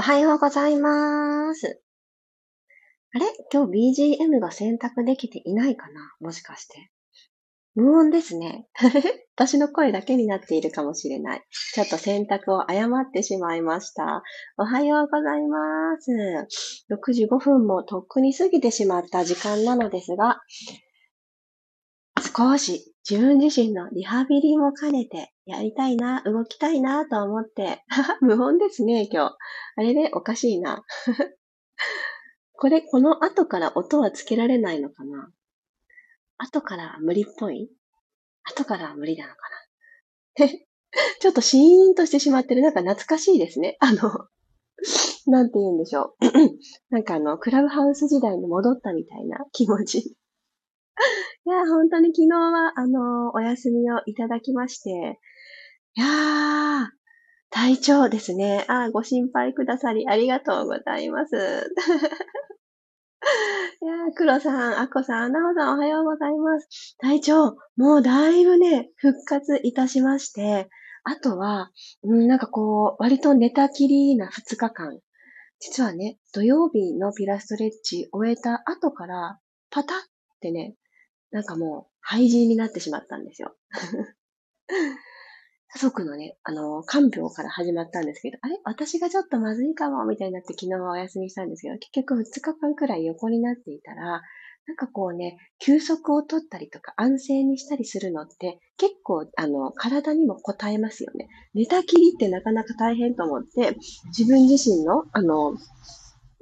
おはようございます。あれ？今日 BGM が選択できていないかな？もしかして。無音ですね。私の声だけになっているかもしれない。ちょっと選択を誤ってしまいました。おはようございます。6時5分もとっくに過ぎてしまった時間なのですが、少し自分自身のリハビリも兼ねてやりたいな、動きたいなと思って、無音ですね、今日。あれでおかしいな。これ、この後から音はつけられないのかな？後から無理っぽい？後からは無理なのかな？ちょっとシーンとしてしまってる。なんか懐かしいですね。あの、なんて言うんでしょう。なんかあの、クラブハウス時代に戻ったみたいな気持ち。いや、本当に昨日は、あの、お休みをいただきまして、いやー、体調ですね。あご心配くださりありがとうございます。いやー、黒さん、あこさん、なおさん、おはようございます。体調、もうだいぶね、復活いたしまして、あとは、うん、なんかこう、割と寝たきりな2日間。実はね、土曜日のピラストレッチ終えた後から、パタってね、なんかもう、廃人になってしまったんですよ。家族のね、あの、看病から始まったんですけど、あれ？私がちょっとまずいかもみたいになって昨日はお休みしたんですけど、結局2日間くらい横になっていたら、なんかこうね、休息を取ったりとか安静にしたりするのって結構あの体にも応えますよね。寝たきりってなかなか大変と思って、自分自身のあの、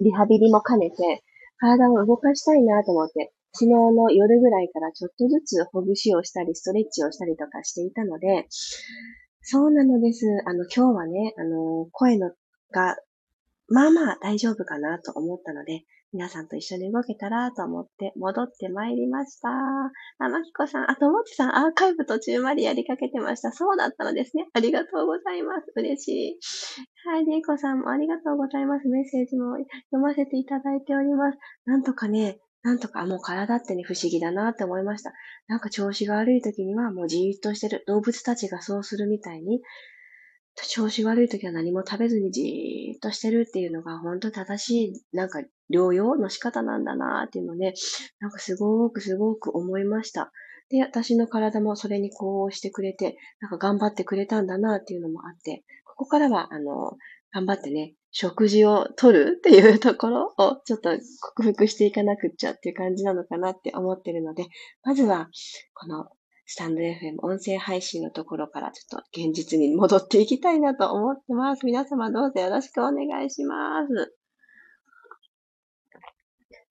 リハビリも兼ねて体を動かしたいなと思って、昨日の夜ぐらいからちょっとずつほぐしをしたり、ストレッチをしたりとかしていたので、そうなのです。あの、今日はね、あの、声のが、まあまあ大丈夫かなと思ったので、皆さんと一緒に動けたらと思って戻ってまいりました。あ、まきこさん、あともちさん、アーカイブ途中までやりかけてました。そうだったのですね。ありがとうございます。嬉しい。はい、りえこさんもありがとうございます。メッセージも読ませていただいております。なんとかね、なんとか、もう体ってね、不思議だなって思いました。なんか調子が悪い時にはもうじーっとしてる。動物たちがそうするみたいに、調子悪い時は何も食べずにじーっとしてるっていうのが本当正しい、なんか療養の仕方なんだなっていうのね、なんかすごくすごく思いました。で、私の体もそれにこうしてくれて、なんか頑張ってくれたんだなっていうのもあって、ここからは、あの、頑張ってね、食事をとるっていうところをちょっと克服していかなくっちゃっていう感じなのかなって思ってるので、まずはこのスタンド FM 音声配信のところからちょっと現実に戻っていきたいなと思ってます。皆様どうぞよろしくお願いします。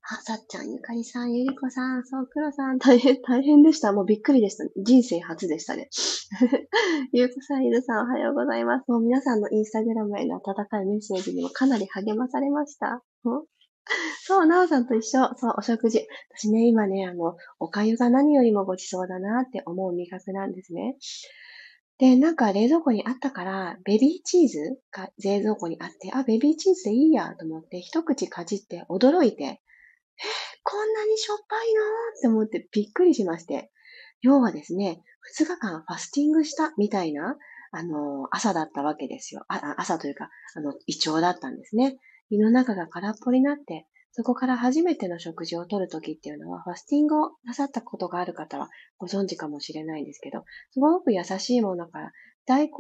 あ、さっちゃん、ゆかりさん、ゆりこさん、そうくろさん、大変、大変でした。もうびっくりでした。人生初でしたね。ゆうこさん、ゆるさん、おはようございます。もう皆さんのインスタグラムへの温かいメッセージにもかなり励まされました。そう、なおさんと一緒。そう、お食事。私ね、今ね、あの、おかゆが何よりもごちそうだなって思う味覚なんですね。で、なんか冷蔵庫にあったから、ベビーチーズが冷蔵庫にあって、あ、ベビーチーズでいいやと思って、一口かじって驚いて、えこんなにしょっぱいの？って思ってびっくりしまして。要はですね、2日間ファスティングしたみたいな、あの、朝だったわけですよ。朝というか、あの、胃腸だったんですね。胃の中が空っぽになって、そこから初めての食事をとるときっていうのは、ファスティングをなさったことがある方はご存知かもしれないんですけど、すごく優しいものから、大根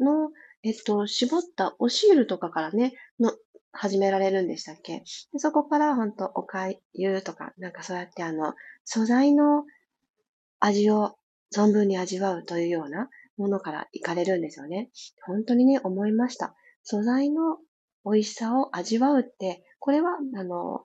の、えっと、絞ったお汁とかからね、の、始められるんでしたっけ？そこから本当おかゆとか、なんかそうやってあの、素材の味を存分に味わうというようなものから行かれるんですよね。本当にね、思いました。素材の美味しさを味わうって、これは、あの、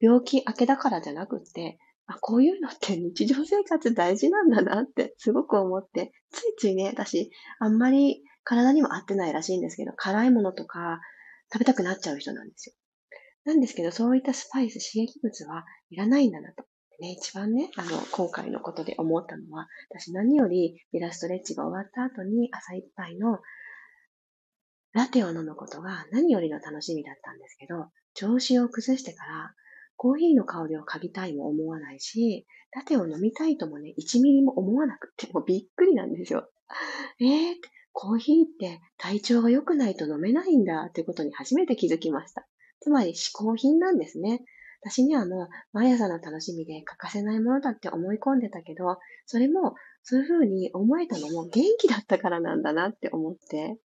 病気明けだからじゃなくって、あ、こういうのって日常生活大事なんだなってすごく思って、ついついね、私、あんまり体にも合ってないらしいんですけど、辛いものとか、食べたくなっちゃう人なんですよ。なんですけど、そういったスパイス、刺激物はいらないんだなと。ね、一番ね、あの、今回のことで思ったのは、私何よりイラストレッチが終わった後に朝一杯のラテを飲むことが何よりの楽しみだったんですけど、調子を崩してからコーヒーの香りを嗅ぎたいも思わないし、ラテを飲みたいともね、1ミリも思わなくて、もうびっくりなんですよ。えー、コーヒーって体調が良くないと飲めないんだってことに初めて気づきました。つまり嗜好品なんですね。私にはもう毎朝の楽しみで欠かせないものだって思い込んでたけど、それもそういうふうに思えたのも元気だったからなんだなって思って、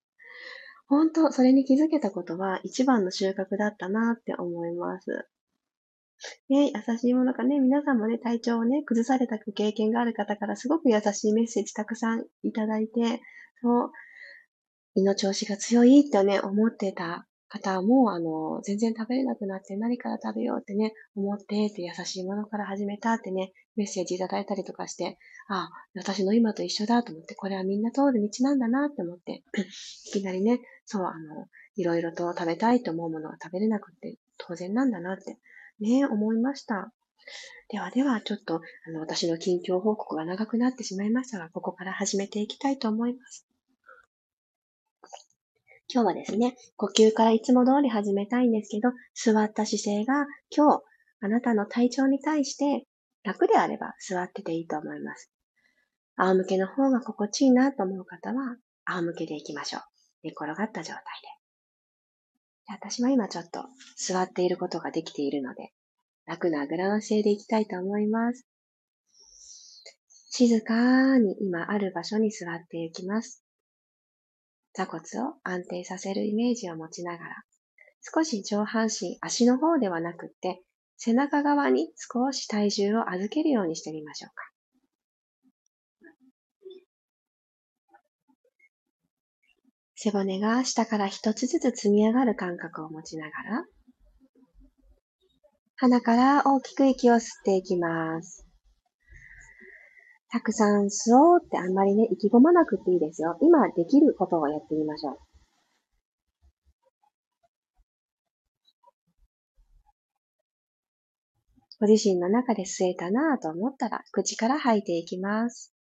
本当、それに気づけたことは一番の収穫だったなって思います。ね、優しいものかね、皆さんもね、体調をね、崩された経験がある方からすごく優しいメッセージたくさんいただいて、そう、胃の調子が強いってね、思ってた方も、あの、全然食べれなくなって何から食べようってね、思ってって優しいものから始めたってね、メッセージいただいたりとかして、ああ、私の今と一緒だと思って、これはみんな通る道なんだなって思って、いきなりね、そう、あの、いろいろと食べたいと思うものは食べれなくて当然なんだなって、ね、思いました。ではでは、ちょっと、あの、私の近況報告が長くなってしまいましたが、ここから始めていきたいと思います。今日はですね、呼吸からいつも通り始めたいんですけど、座った姿勢が今日、あなたの体調に対して楽であれば座ってていいと思います。仰向けの方が心地いいなと思う方は、仰向けでいきましょう。寝転がった状態で。私は今ちょっと座っていることができているので、楽なあぐらの姿勢でいきたいと思います。静かに今ある場所に座っていきます。座骨を安定させるイメージを持ちながら、少し上半身、足の方ではなくって、背中側に少し体重を預けるようにしてみましょうか。背骨が下から一つずつ積み上がる感覚を持ちながら、鼻から大きく息を吸っていきます。たくさん吸おうってあんまりね、意気込まなくていいですよ。今できることをやってみましょう。ご自身の中で吸えたなぁと思ったら、口から吐いていきます。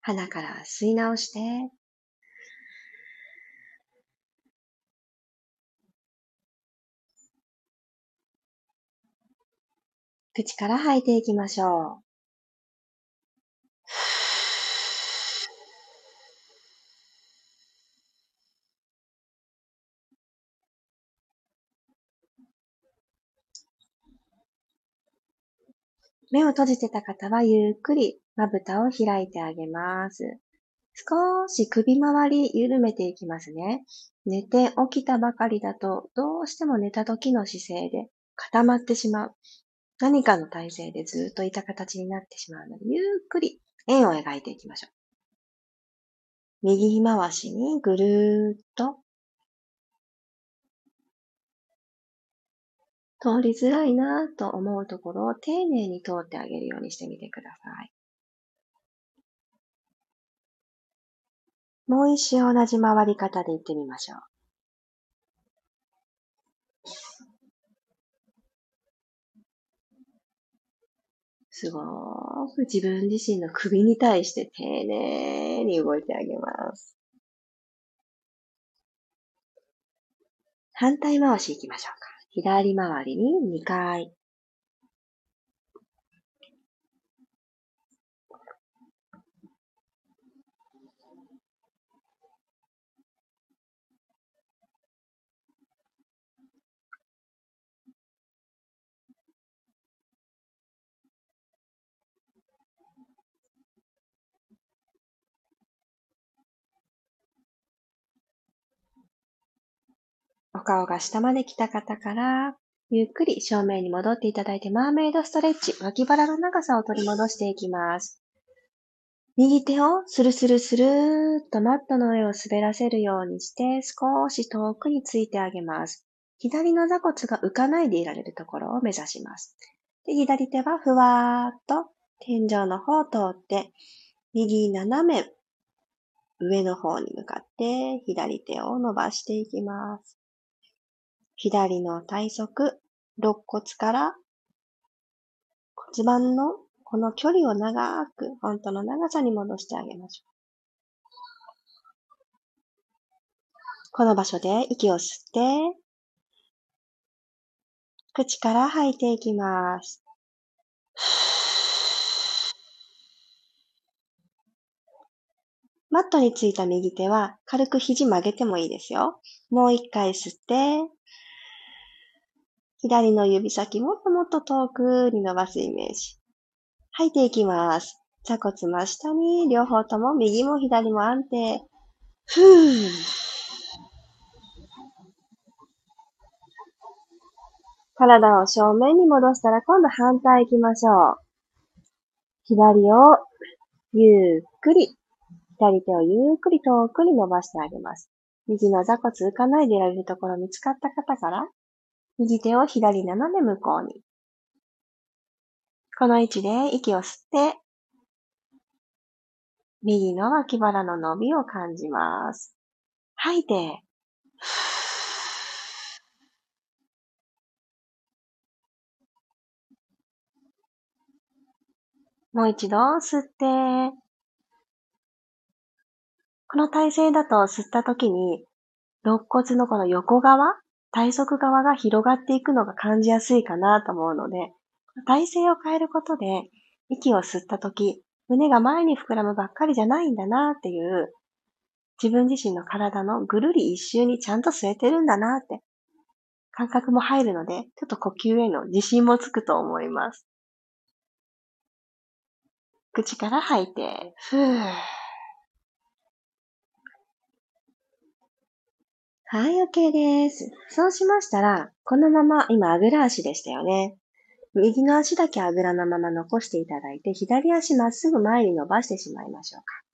鼻から吸い直して、口から吐いていきましょう。目を閉じてた方はゆっくりまぶたを開いてあげます。少し首周り緩めていきますね。寝て起きたばかりだとどうしても寝た時の姿勢で固まってしまう。何かの体勢でずっといた形になってしまうので、ゆっくり円を描いていきましょう。右回しにぐるーっと。通りづらいなと思うところを丁寧に通ってあげるようにしてみてください。もう一周同じ回り方で行ってみましょう。すごく自分自身の首に対して丁寧に動いてあげます。反対回し行きましょうか。左回りに2回。お顔が下まで来た方から、ゆっくり正面に戻っていただいて、マーメイドストレッチ、脇腹の長さを取り戻していきます。右手をスルスルスルーっとマットの上を滑らせるようにして、少し遠くについてあげます。左の座骨が浮かないでいられるところを目指します。で左手はふわーっと天井の方を通って、右斜め上の方に向かって左手を伸ばしていきます。左の体側、肋骨から骨盤のこの距離を長く、本当の長さに戻してあげましょう。この場所で息を吸って、口から吐いていきます。マットについた右手は軽く肘曲げてもいいですよ。もう一回吸って、左の指先もっともっと遠くに伸ばすイメージ。吐いていきます。座骨真下に、両方とも右も左も安定。ふぅ。体を正面に戻したら今度反対行きましょう。左をゆっくり左手をゆっくり遠くに伸ばしてあげます。右の座骨浮かないでいられるところ見つかった方から、右手を左斜め向こうに。この位置で息を吸って、右の脇腹の伸びを感じます。吐いて、もう一度吸って、この体勢だと吸った時に、肋骨のこの横側、体側側が広がっていくのが感じやすいかなと思うので、体勢を変えることで、息を吸った時、胸が前に膨らむばっかりじゃないんだなっていう、自分自身の体のぐるり一周にちゃんと吸えてるんだなって、感覚も入るので、ちょっと呼吸への自信もつくと思います。口から吐いて、ふー。はい、OK です。そうしましたら、このまま、今、あぐら足でしたよね。右の足だけあぐらのまま残していただいて、左足まっすぐ前に伸ばしてしまいましょうか。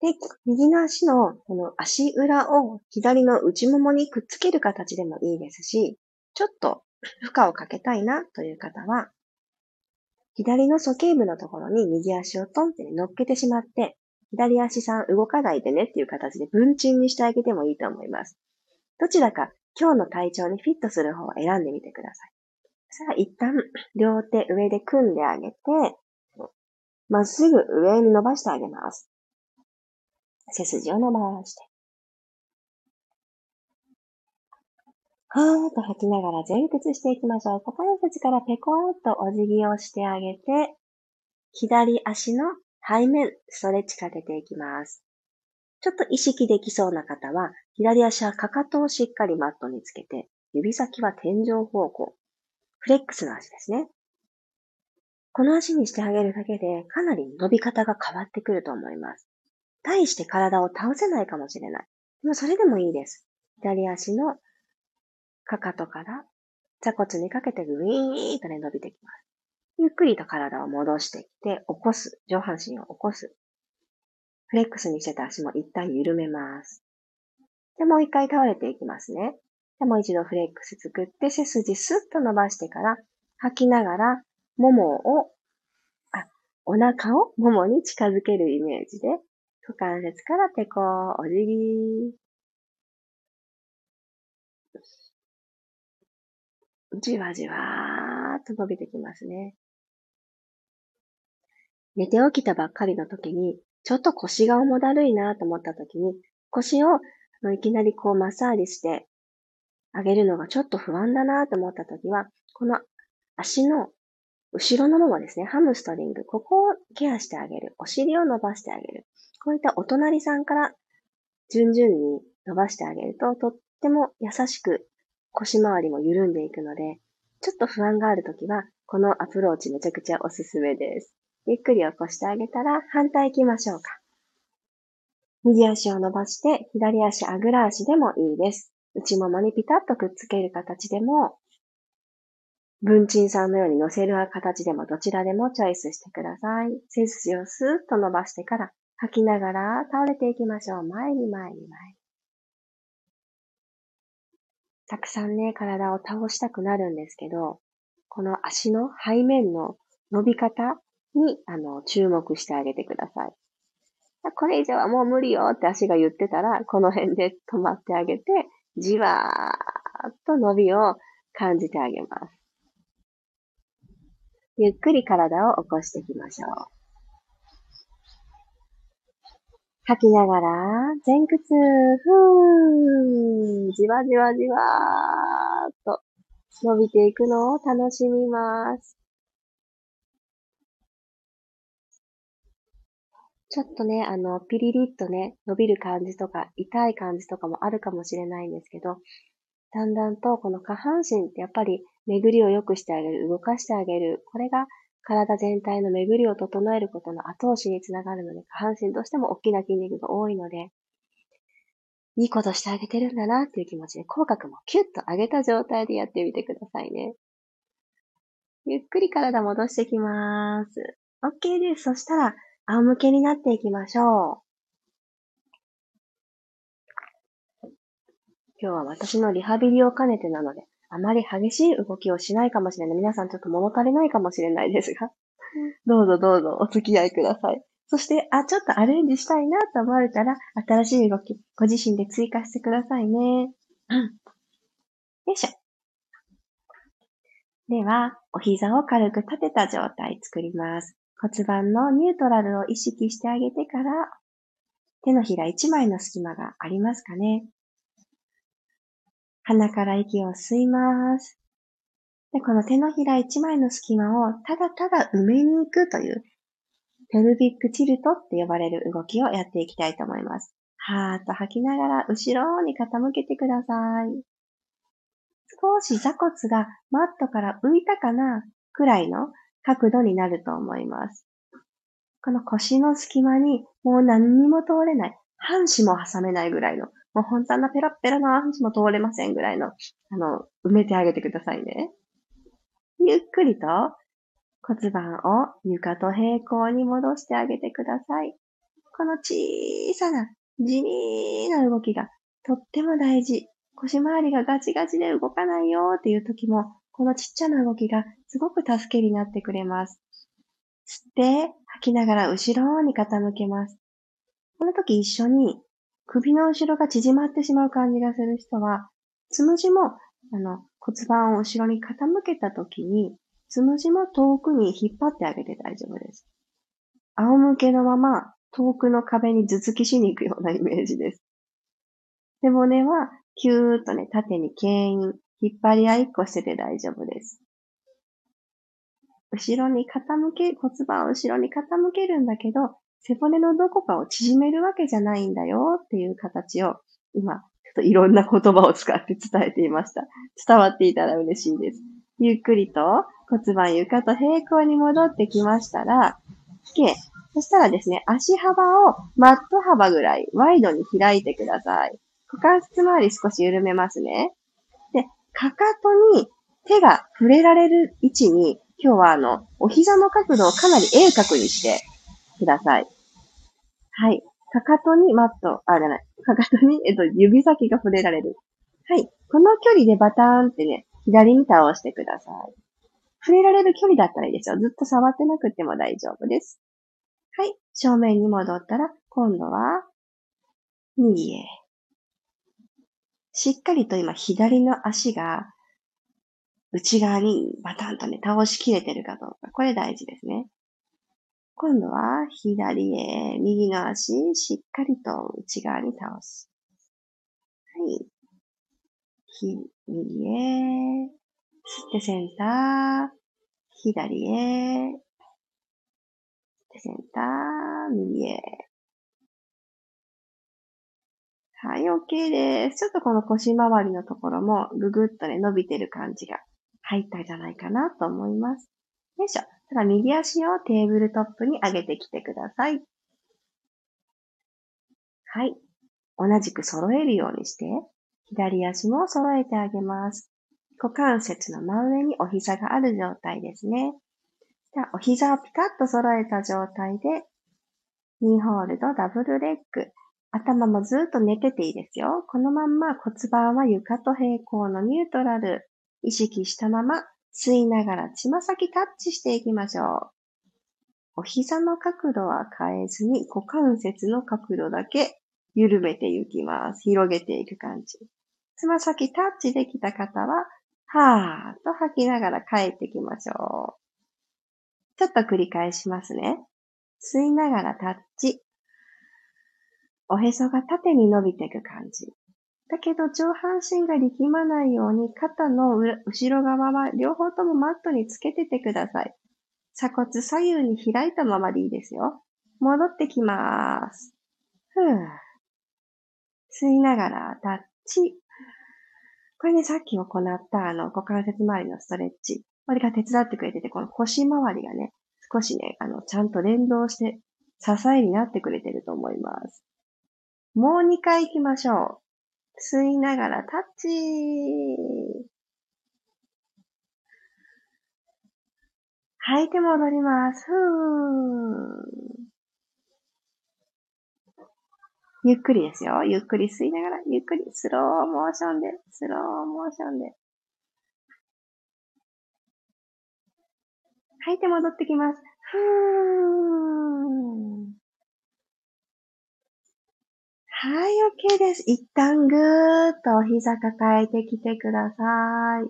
で、右の足の、この足裏を左の内ももにくっつける形でもいいですし、ちょっと負荷をかけたいなという方は、左の鼠径部のところに右足をトンって乗っけてしまって、左足さん動かないでねっていう形で文鎮にしてあげてもいいと思います。どちらか今日の体調にフィットする方を選んでみてください。さあ一旦両手上で組んであげて、まっすぐ上に伸ばしてあげます。背筋を伸ばして。はーっと吐きながら前屈していきましょう。股関節からペコーっとお辞儀をしてあげて、左足の背面、ストレッチかけていきます。ちょっと意識できそうな方は、左足はかかとをしっかりマットにつけて、指先は天井方向。フレックスの足ですね。この足にしてあげるだけで、かなり伸び方が変わってくると思います。対して体を倒せないかもしれない。でもそれでもいいです。左足のかかとから座骨にかけてグイーンとね伸びてきます。ゆっくりと体を戻してきて、起こす。上半身を起こす。フレックスにしてた足も一旦緩めます。で、もう一回倒れていきますね。で、もう一度フレックス作って、背筋スッと伸ばしてから、吐きながら、ももを、あ、お腹をももに近づけるイメージで、股関節から手こう、お辞儀。じわじわーっと伸びてきますね。寝て起きたばっかりの時に、ちょっと腰が重だるいなと思った時に、腰をいきなりこうマッサージしてあげるのがちょっと不安だなと思った時は、この足の後ろのももですね、ハムストリング、ここをケアしてあげる。お尻を伸ばしてあげる。こういったお隣さんから順々に伸ばしてあげると、とっても優しく腰回りも緩んでいくので、ちょっと不安があるときは、このアプローチめちゃくちゃおすすめです。ゆっくり起こしてあげたら反対行きましょうか。右足を伸ばして、左足あぐら足でもいいです。内ももにピタッとくっつける形でも、文鎮さんのように乗せる形でもどちらでもチョイスしてください。背筋をスーッと伸ばしてから吐きながら倒れていきましょう。前に前に前に。たくさんね、体を倒したくなるんですけど、この足の背面の伸び方に、あの、注目してあげてください。これ以上はもう無理よって足が言ってたら、この辺で止まってあげて、じわーっと伸びを感じてあげます。ゆっくり体を起こしていきましょう。吐きながら、前屈、ふーじわじわじわーっと伸びていくのを楽しみます。ちょっとね、あの、ピリリッとね、伸びる感じとか、痛い感じとかもあるかもしれないんですけど、だんだんとこの下半身ってやっぱり巡りを良くしてあげる、動かしてあげる、これが体全体の巡りを整えることの後押しにつながるので、下半身としても大きな筋肉が多いので、いいことしてあげてるんだなっていう気持ちで、口角もキュッと上げた状態でやってみてくださいね。ゆっくり体戻してきます。OK です。そしたら、仰向けになっていきましょう。今日は私のリハビリを兼ねてなので、あまり激しい動きをしないかもしれない。皆さんちょっと物足りないかもしれないですが、どうぞどうぞお付き合いください。そして、あ、ちょっとアレンジしたいなと思われたら、新しい動き、ご自身で追加してくださいね。うん。よいしょ。では、お膝を軽く立てた状態作ります。骨盤のニュートラルを意識してあげてから、手のひら一枚の隙間がありますかね。鼻から息を吸います。で、この手のひら一枚の隙間をただただ埋めに行くというペルビックチルトって呼ばれる動きをやっていきたいと思います。はーっと吐きながら後ろに傾けてください。少し座骨がマットから浮いたかなくらいの角度になると思います。この腰の隙間にもう何にも通れない、半紙も挟めないぐらいの、もう本当なペラペラの半紙も通れませんぐらいの、あの、埋めてあげてくださいね。ゆっくりと骨盤を床と平行に戻してあげてください。この小さな地味な動きがとっても大事。腰回りがガチガチで動かないよっていう時も、このちっちゃな動きがすごく助けになってくれます。吸って、吐きながら後ろに傾けます。この時一緒に首の後ろが縮まってしまう感じがする人は、つむじもあの骨盤を後ろに傾けた時に、つむじも遠くに引っ張ってあげて大丈夫です。仰向けのまま遠くの壁に頭突きしに行くようなイメージです。背骨はキューッとね、縦に牽引、引っ張り合いっこしてて大丈夫です。後ろに傾け、骨盤を後ろに傾けるんだけど、背骨のどこかを縮めるわけじゃないんだよっていう形を、今、ちょっといろんな言葉を使って伝えていました。伝わっていたら嬉しいです。ゆっくりと骨盤床と平行に戻ってきましたら、OK。そしたらですね、足幅をマット幅ぐらいワイドに開いてください。股関節周り少し緩めますね。かかとに手が触れられる位置に、今日はあの、お膝の角度をかなり鋭角にしてください。はい。かかとにマット、あ、じゃない。かかとに、えっと、指先が触れられる。はい。この距離でバターンってね、左に倒してください。触れられる距離だったらいいですよ。ずっと触ってなくても大丈夫です。はい。正面に戻ったら、今度は、右へ。しっかりと今、左の足が、内側にバタンとね、倒しきれてるかどうか。これ大事ですね。今度は、左へ、右の足、しっかりと内側に倒す。はい。右へ、吸ってセンター、左へ、吸ってセンター、右へ。はい、OK です。ちょっとこの腰回りのところもぐぐっとね、伸びてる感じが入ったんじゃないかなと思います。よいしょ。ただ右足をテーブルトップに上げてきてください。はい。同じく揃えるようにして、左足も揃えてあげます。股関節の真上にお膝がある状態ですね。じゃあ、お膝をピタッと揃えた状態で、ニーホールド、ダブルレッグ。頭もずっと寝てていいですよ。このまんま骨盤は床と平行のニュートラル。意識したまま吸いながらつま先タッチしていきましょう。お膝の角度は変えずに股関節の角度だけ緩めていきます。広げていく感じ。つま先タッチできた方ははーっと吐きながら帰ってきましょう。ちょっと繰り返しますね。吸いながらタッチ。おへそが縦に伸びていく感じ。だけど上半身が力まないように肩の後ろ側は両方ともマットにつけててください。鎖骨左右に開いたままでいいですよ。戻ってきます。ふぅ。吸いながらタッチ。これね、さっき行ったあの股関節周りのストレッチ。これが手伝ってくれてて、この腰周りがね、少しね、あの、ちゃんと連動して支えになってくれてると思います。もう2回行きましょう。吸いながらタッチ吐いて戻ります。ふー。ゆっくりですよ。ゆっくり吸いながら、ゆっくり、スローモーションで、スローモーションで。吐いて戻ってきます。ふー。はい、OK です。一旦ぐーっとお膝抱えてきてください。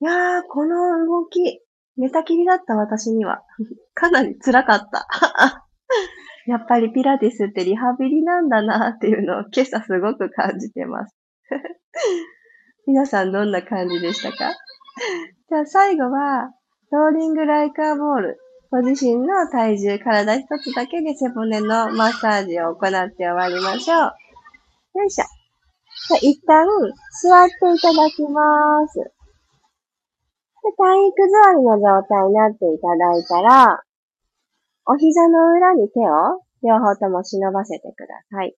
いやー、この動き、寝たきりだった私には、かなり辛かった。やっぱりピラティスってリハビリなんだなっていうのを今朝すごく感じてます。皆さんどんな感じでしたか？じゃあ最後は、ローリングライカーボール。ご自身の体重、体一つだけで背骨のマッサージを行って終わりましょう。よいしょ。じゃ一旦座っていただきます。で体育座りの状態になっていただいたら、お膝の裏に手を両方とも忍ばせてください。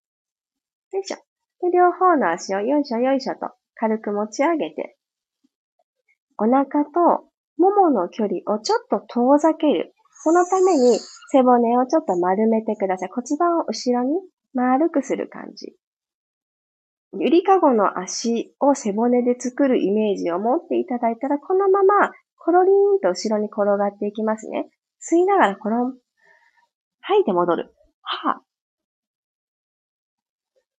よいしょ。で、両方の足をよいしょよいしょと軽く持ち上げて、お腹とももの距離をちょっと遠ざける。そのために背骨をちょっと丸めてください。骨盤を後ろに丸くする感じ。ゆりかごの足を背骨で作るイメージを持っていただいたら、このままコロリーンと後ろに転がっていきますね。吸いながらコロン。吐いて戻る。はぁ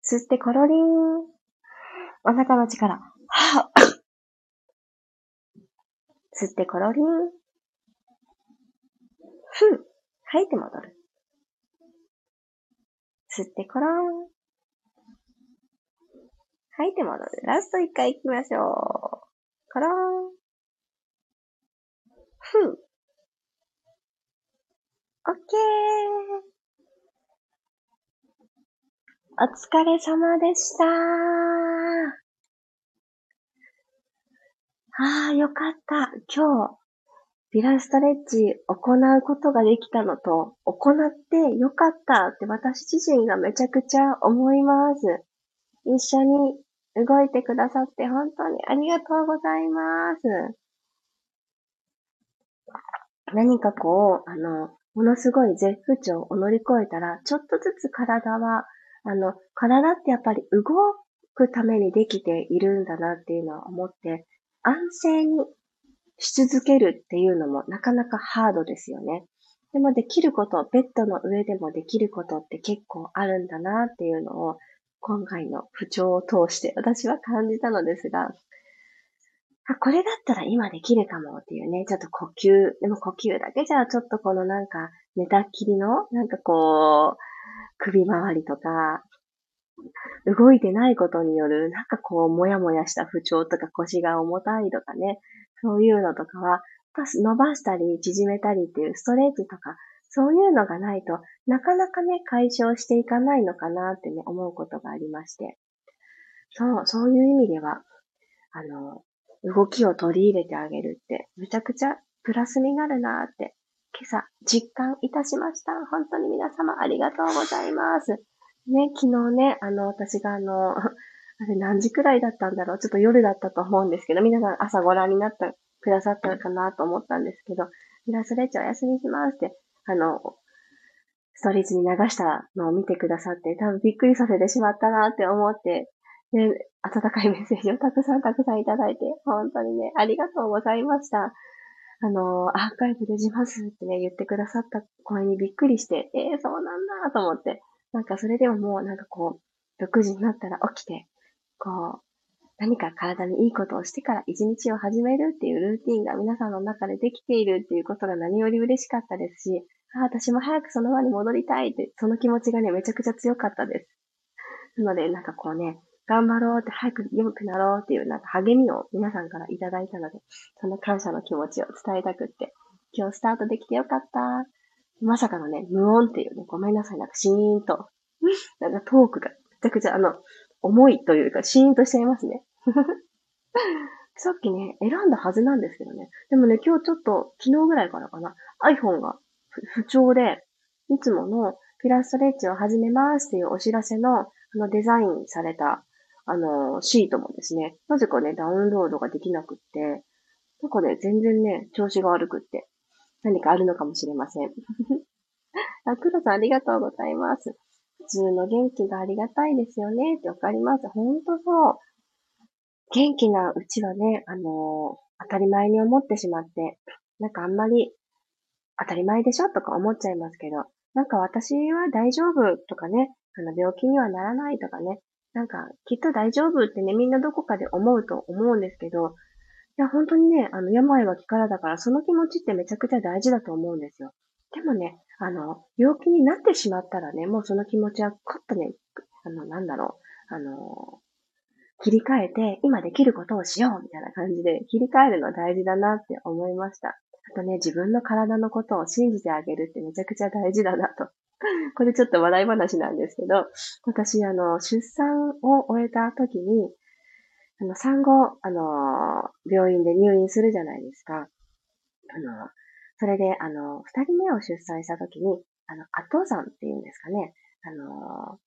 吸ってコロリン。お腹の力。はぁ吸ってコロリン。ふん。吐いて戻る。吸ってコロン。吐いて戻る。ラスト一回行きましょう。コロン。ふん。オッケー。お疲れ様でした。ああ、よかった。今日、ピラストレッチ行うことができたのと、行ってよかったって私自身がめちゃくちゃ思います。一緒に動いてくださって本当にありがとうございます。何かこう、あの、ものすごい絶不調を乗り越えたら、ちょっとずつ体は、あの、体ってやっぱり動くためにできているんだなっていうのは思って、安静にし続けるっていうのもなかなかハードですよね。でもできること、ベッドの上でもできることって結構あるんだなっていうのを今回の不調を通して私は感じたのですが、あ、これだったら今できるかもっていうね、ちょっと呼吸、でも呼吸だけじゃちょっとこのなんか寝たっきりの、なんかこう、首周りとか、動いてないことによる、なんかこう、もやもやした不調とか腰が重たいとかね、そういうのとかは、伸ばしたり縮めたりっていうストレッチとか、そういうのがないとなかなかね、解消していかないのかなってね、思うことがありまして。そう、そういう意味では、あの、動きを取り入れてあげるって、めちゃくちゃプラスになるなって、今朝実感いたしました。本当に皆様ありがとうございます。ね、昨日ね、あの、私があの、あれ何時くらいだったんだろう？ちょっと夜だったと思うんですけど、皆さん朝ご覧になった、くださったかなと思ったんですけど、ミラストレッチお休みしますって、あの、ストーリーズに流したのを見てくださって、多分びっくりさせてしまったなって思って、ね、温かいメッセージをたくさんたくさんいただいて、本当にね、ありがとうございました。あの、アーカイブでしますってね、言ってくださった声にびっくりして、ええー、そうなんだと思って、なんかそれでももうなんかこう、6時になったら起きて、こう、何か体にいいことをしてから一日を始めるっていうルーティンが皆さんの中でできているっていうことが何より嬉しかったですし、あ私も早くその場に戻りたいって、その気持ちがね、めちゃくちゃ強かったです。なので、なんかこうね、頑張ろうって、早く良くなろうっていうなんか励みを皆さんからいただいたので、その感謝の気持ちを伝えたくって、今日スタートできてよかった。まさかのね、無音っていうね、ごめんなさい、なんかシーンと、なんかトークがめちゃくちゃあの、重いというか、シーンとしちゃいますね。さっきね、選んだはずなんですけどね。でもね、今日ちょっと、昨日ぐらいからかな、iPhone が不調で、いつものピラストレッチを始めますっていうお知らせの、あのデザインされた、あの、シートもですね、なぜかね、ダウンロードができなくって、なんかね、全然ね、調子が悪くって、何かあるのかもしれません。あ、黒さんありがとうございます。普通の元気がありがたいですよねってわかります。ほんとそう。元気なうちはね、あのー、当たり前に思ってしまって、なんかあんまり当たり前でしょ？とか思っちゃいますけど、なんか私は大丈夫？とかね、あの病気にはならない？とかね、なんかきっと大丈夫ってね、みんなどこかで思うと思うんですけど、いや、本当にね、あの、病は気からだから、その気持ちってめちゃくちゃ大事だと思うんですよ。でもね、あの、病気になってしまったらね、もうその気持ちは、こっとね、あの、なんだろう、あの、切り替えて、今できることをしようみたいな感じで、切り替えるの大事だなって思いました。あとね、自分の体のことを信じてあげるってめちゃくちゃ大事だなと。これちょっと笑い話なんですけど、私、あの、出産を終えた時に、あの、産後、あの、病院で入院するじゃないですか。あの、それで、あの、二人目を出産した時に、あの、後産っていうんですかね。あの、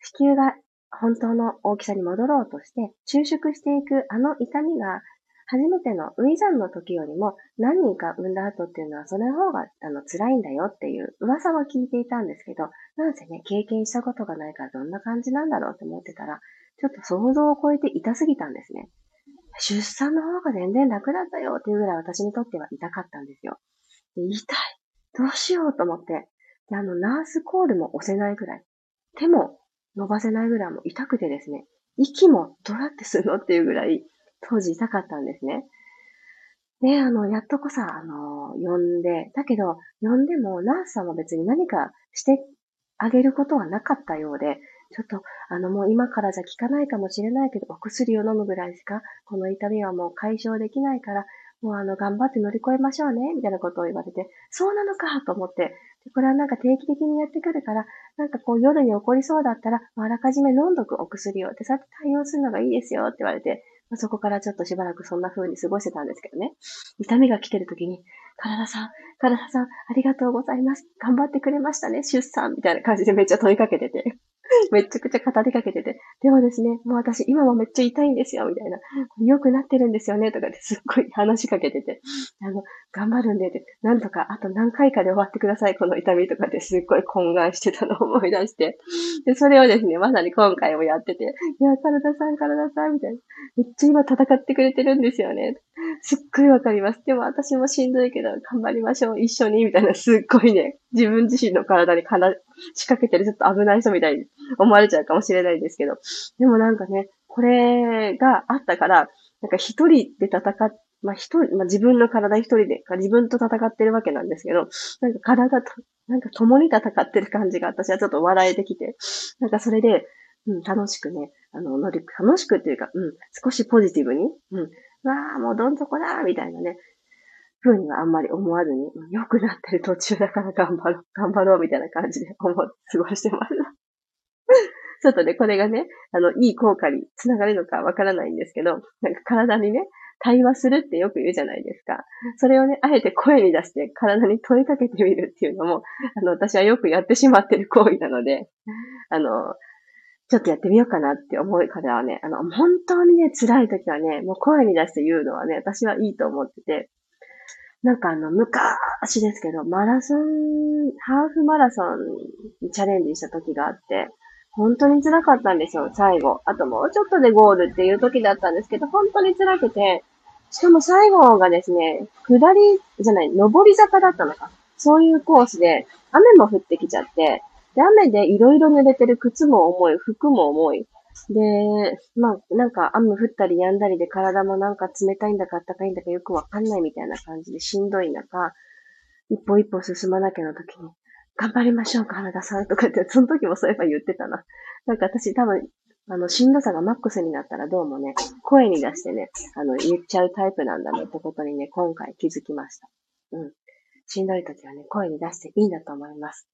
子宮が本当の大きさに戻ろうとして、収縮していくあの痛みが、初めてのウィザンの時よりも何人か産んだ後っていうのはその方があの辛いんだよっていう噂は聞いていたんですけど、なんせね、経験したことがないからどんな感じなんだろうって思ってたら、ちょっと想像を超えて痛すぎたんですね。出産の方が全然楽だったよっていうぐらい私にとっては痛かったんですよ。で痛い。どうしようと思って。で、あの、ナースコールも押せないぐらい。手も伸ばせないぐらいも痛くてですね。息もどうやってするのっていうぐらい当時痛かったんですね。で、あの、やっとこさ、あの、呼んで、だけど、呼んでも、ナースさんは別に何かしてあげることはなかったようで、ちょっと、あの、もう今からじゃ効かないかもしれないけど、お薬を飲むぐらいしか、この痛みはもう解消できないから、もうあの、頑張って乗り越えましょうね、みたいなことを言われて、そうなのかと思って、でこれはなんか定期的にやってくるから、なんかこう夜に起こりそうだったら、あらかじめ飲んどくお薬を、で、さって対応するのがいいですよって言われて、まあ、そこからちょっとしばらくそんな風に過ごしてたんですけどね。痛みが来てる時に、体さん、体さん、ありがとうございます。頑張ってくれましたね、出産みたいな感じでめっちゃ問いかけてて。めちゃくちゃ語りかけてて。でもですね、もう私今もめっちゃ痛いんですよ、みたいな。良くなってるんですよね、とかですっごい話しかけてて。あの、頑張るんで、なんとかあと何回かで終わってください、この痛みとかですっごい懇願してたのを思い出して。で、それをですね、まさに今回もやってて、いや、体さん、体さん、みたいな。めっちゃ今戦ってくれてるんですよね。すっごいわかります。でも私もしんどいけど、頑張りましょう、一緒に、みたいな、すっごいね、自分自身の体にかな仕掛けてるちょっと危ない人みたいに思われちゃうかもしれないですけど。でもなんかね、これがあったから、なんか一人で戦っ、まあ一人、まあ自分の体一人で、自分と戦ってるわけなんですけど、なんか体と、なんか共に戦ってる感じが私はちょっと笑えてきて、なんかそれで、うん、楽しくね、あの、乗り、楽しくっていうか、うん、少しポジティブに、うん、わあ、もうどん底だみたいなね、ふうにはあんまり思わずに、良くなってる途中だから頑張ろう、頑張ろうみたいな感じで思って過ごしてます。ちょっとね、これがね、あの、いい効果につながるのかわからないんですけど、なんか体にね、対話するってよく言うじゃないですか。それをね、あえて声に出して体に問いかけてみるっていうのも、あの、私はよくやってしまってる行為なので、あの、ちょっとやってみようかなって思うからはね、あの、本当にね、辛い時はね、もう声に出して言うのはね、私はいいと思ってて、なんかあの、昔ですけど、マラソン、ハーフマラソンにチャレンジした時があって、本当に辛かったんですよ、最後。あともうちょっとでゴールっていう時だったんですけど、本当に辛くて、しかも最後がですね、下り、じゃない、上り坂だったのか。そういうコースで、雨も降ってきちゃって、で、雨でいろいろ濡れてる靴も重い、服も重い。で、まあ、なんか雨降ったり止んだりで体もなんか冷たいんだか暖かいんだかよくわかんないみたいな感じでしんどい中、一歩一歩進まなきゃの時に、頑張りましょうか、原田さんとかって、その時もそういえば言ってたな。なんか私多分、あの、しんどさがマックスになったらどうもね、声に出してね、あの、言っちゃうタイプなんだなってことにね、今回気づきました。うん。しんどい時はね、声に出していいんだと思います。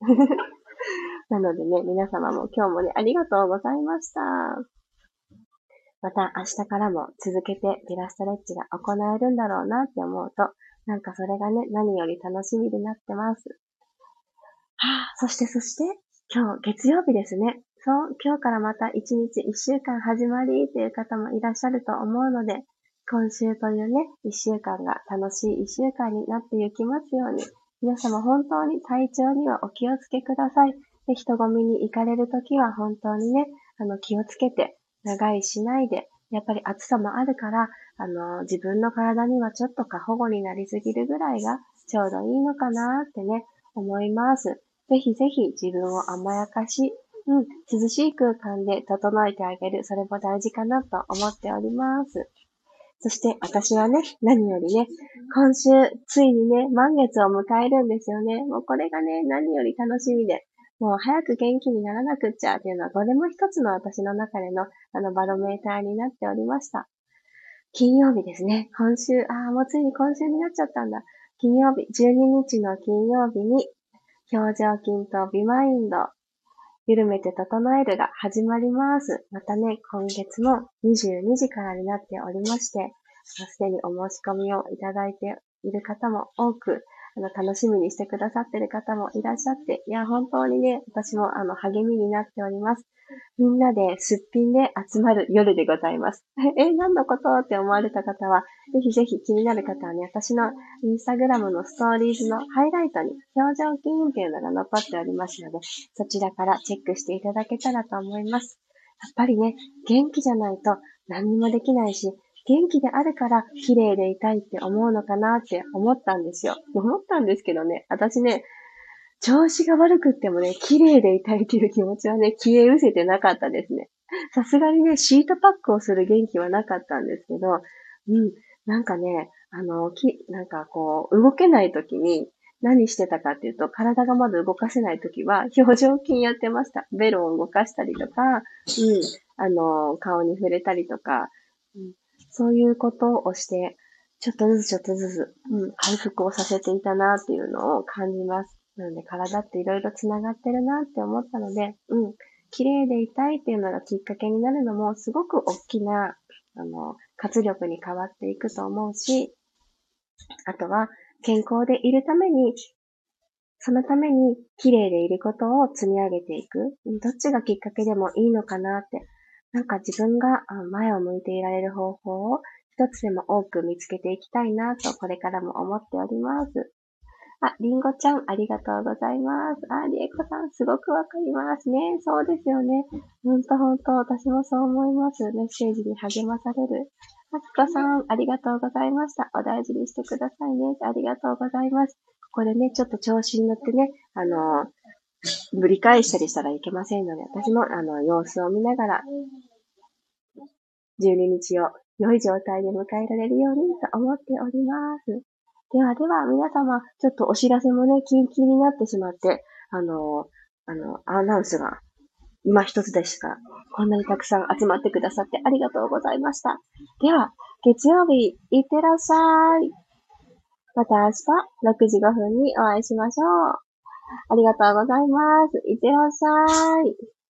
なのでね、皆様も今日もね、ありがとうございました。また明日からも続けてピラストレッチが行えるんだろうなって思うと、なんかそれがね、何より楽しみになってます。はあ、そしてそして、今日月曜日ですね。そう、今日からまた一日一週間始まりっていう方もいらっしゃると思うので、今週というね、一週間が楽しい一週間になっていきますように、皆様本当に体調にはお気をつけください。で、人混みに行かれるときは本当にね、あの、気をつけて、長いしないで、やっぱり暑さもあるから、あの、自分の体にはちょっと過保護になりすぎるぐらいがちょうどいいのかなってね、思います。ぜひぜひ自分を甘やかし、うん、涼しい空間で整えてあげる、それも大事かなと思っております。そして私はね、何よりね、今週、ついにね、満月を迎えるんですよね。もうこれがね、何より楽しみで、もう早く元気にならなくっちゃっていうのは、これも一つの私の中での、あの、バロメーターになっておりました。金曜日ですね。今週、ああ、もうついに今週になっちゃったんだ。金曜日、12日の金曜日に、表情筋とビマインド、緩めて整えるが始まります。またね、今月も22時からになっておりまして、すでにお申し込みをいただいている方も多く、あの、楽しみにしてくださってる方もいらっしゃって、いや、本当にね、私もあの、励みになっております。みんなですっぴんで集まる夜でございます。え、何のことって思われた方は、ぜひぜひ気になる方はね、私のインスタグラムのストーリーズのハイライトに表情筋っていうのが残っておりますので、そちらからチェックしていただけたらと思います。やっぱりね、元気じゃないと何にもできないし、元気であるから綺麗でいたいって思うのかなって思ったんですよ。思ったんですけどね、私ね、調子が悪くってもね、綺麗でいたいっていう気持ちはね、消え失せてなかったですね。さすがにね、シートパックをする元気はなかったんですけど、うん、なんかね、あの、き、なんかこう、動けない時に何してたかっていうと、体がまだ動かせない時は、表情筋やってました。ベロを動かしたりとか、うん、あの、顔に触れたりとか、そういうことをして、ちょっとずつちょっとずつ、うん、回復をさせていたなっていうのを感じます。なので体っていろいろ繋がってるなって思ったので、うん、綺麗でいたいっていうのがきっかけになるのもすごく大きな、あの、活力に変わっていくと思うし、あとは健康でいるために、そのために綺麗でいることを積み上げていく。どっちがきっかけでもいいのかなってなんか自分が前を向いていられる方法を一つでも多く見つけていきたいなとこれからも思っております。あ、りんごちゃん、ありがとうございます。あ、りえこさん、すごくわかりますね。そうですよね。ほんとほんと、私もそう思います。メッセージに励まされる。あつこさん、ありがとうございました。お大事にしてくださいね。ありがとうございます。ここでね、ちょっと調子に乗ってね、あのぶり返したりしたらいけませんので、私もあの様子を見ながら、12日を良い状態で迎えられるようにと思っております。ではでは、皆様、ちょっとお知らせもね、緊急になってしまって、あの、あの、アナウンスが今一つでした。こんなにたくさん集まってくださってありがとうございました。では、月曜日、いってらっしゃい。また明日、6時5分にお会いしましょう。ありがとうございます。いってらっしゃい。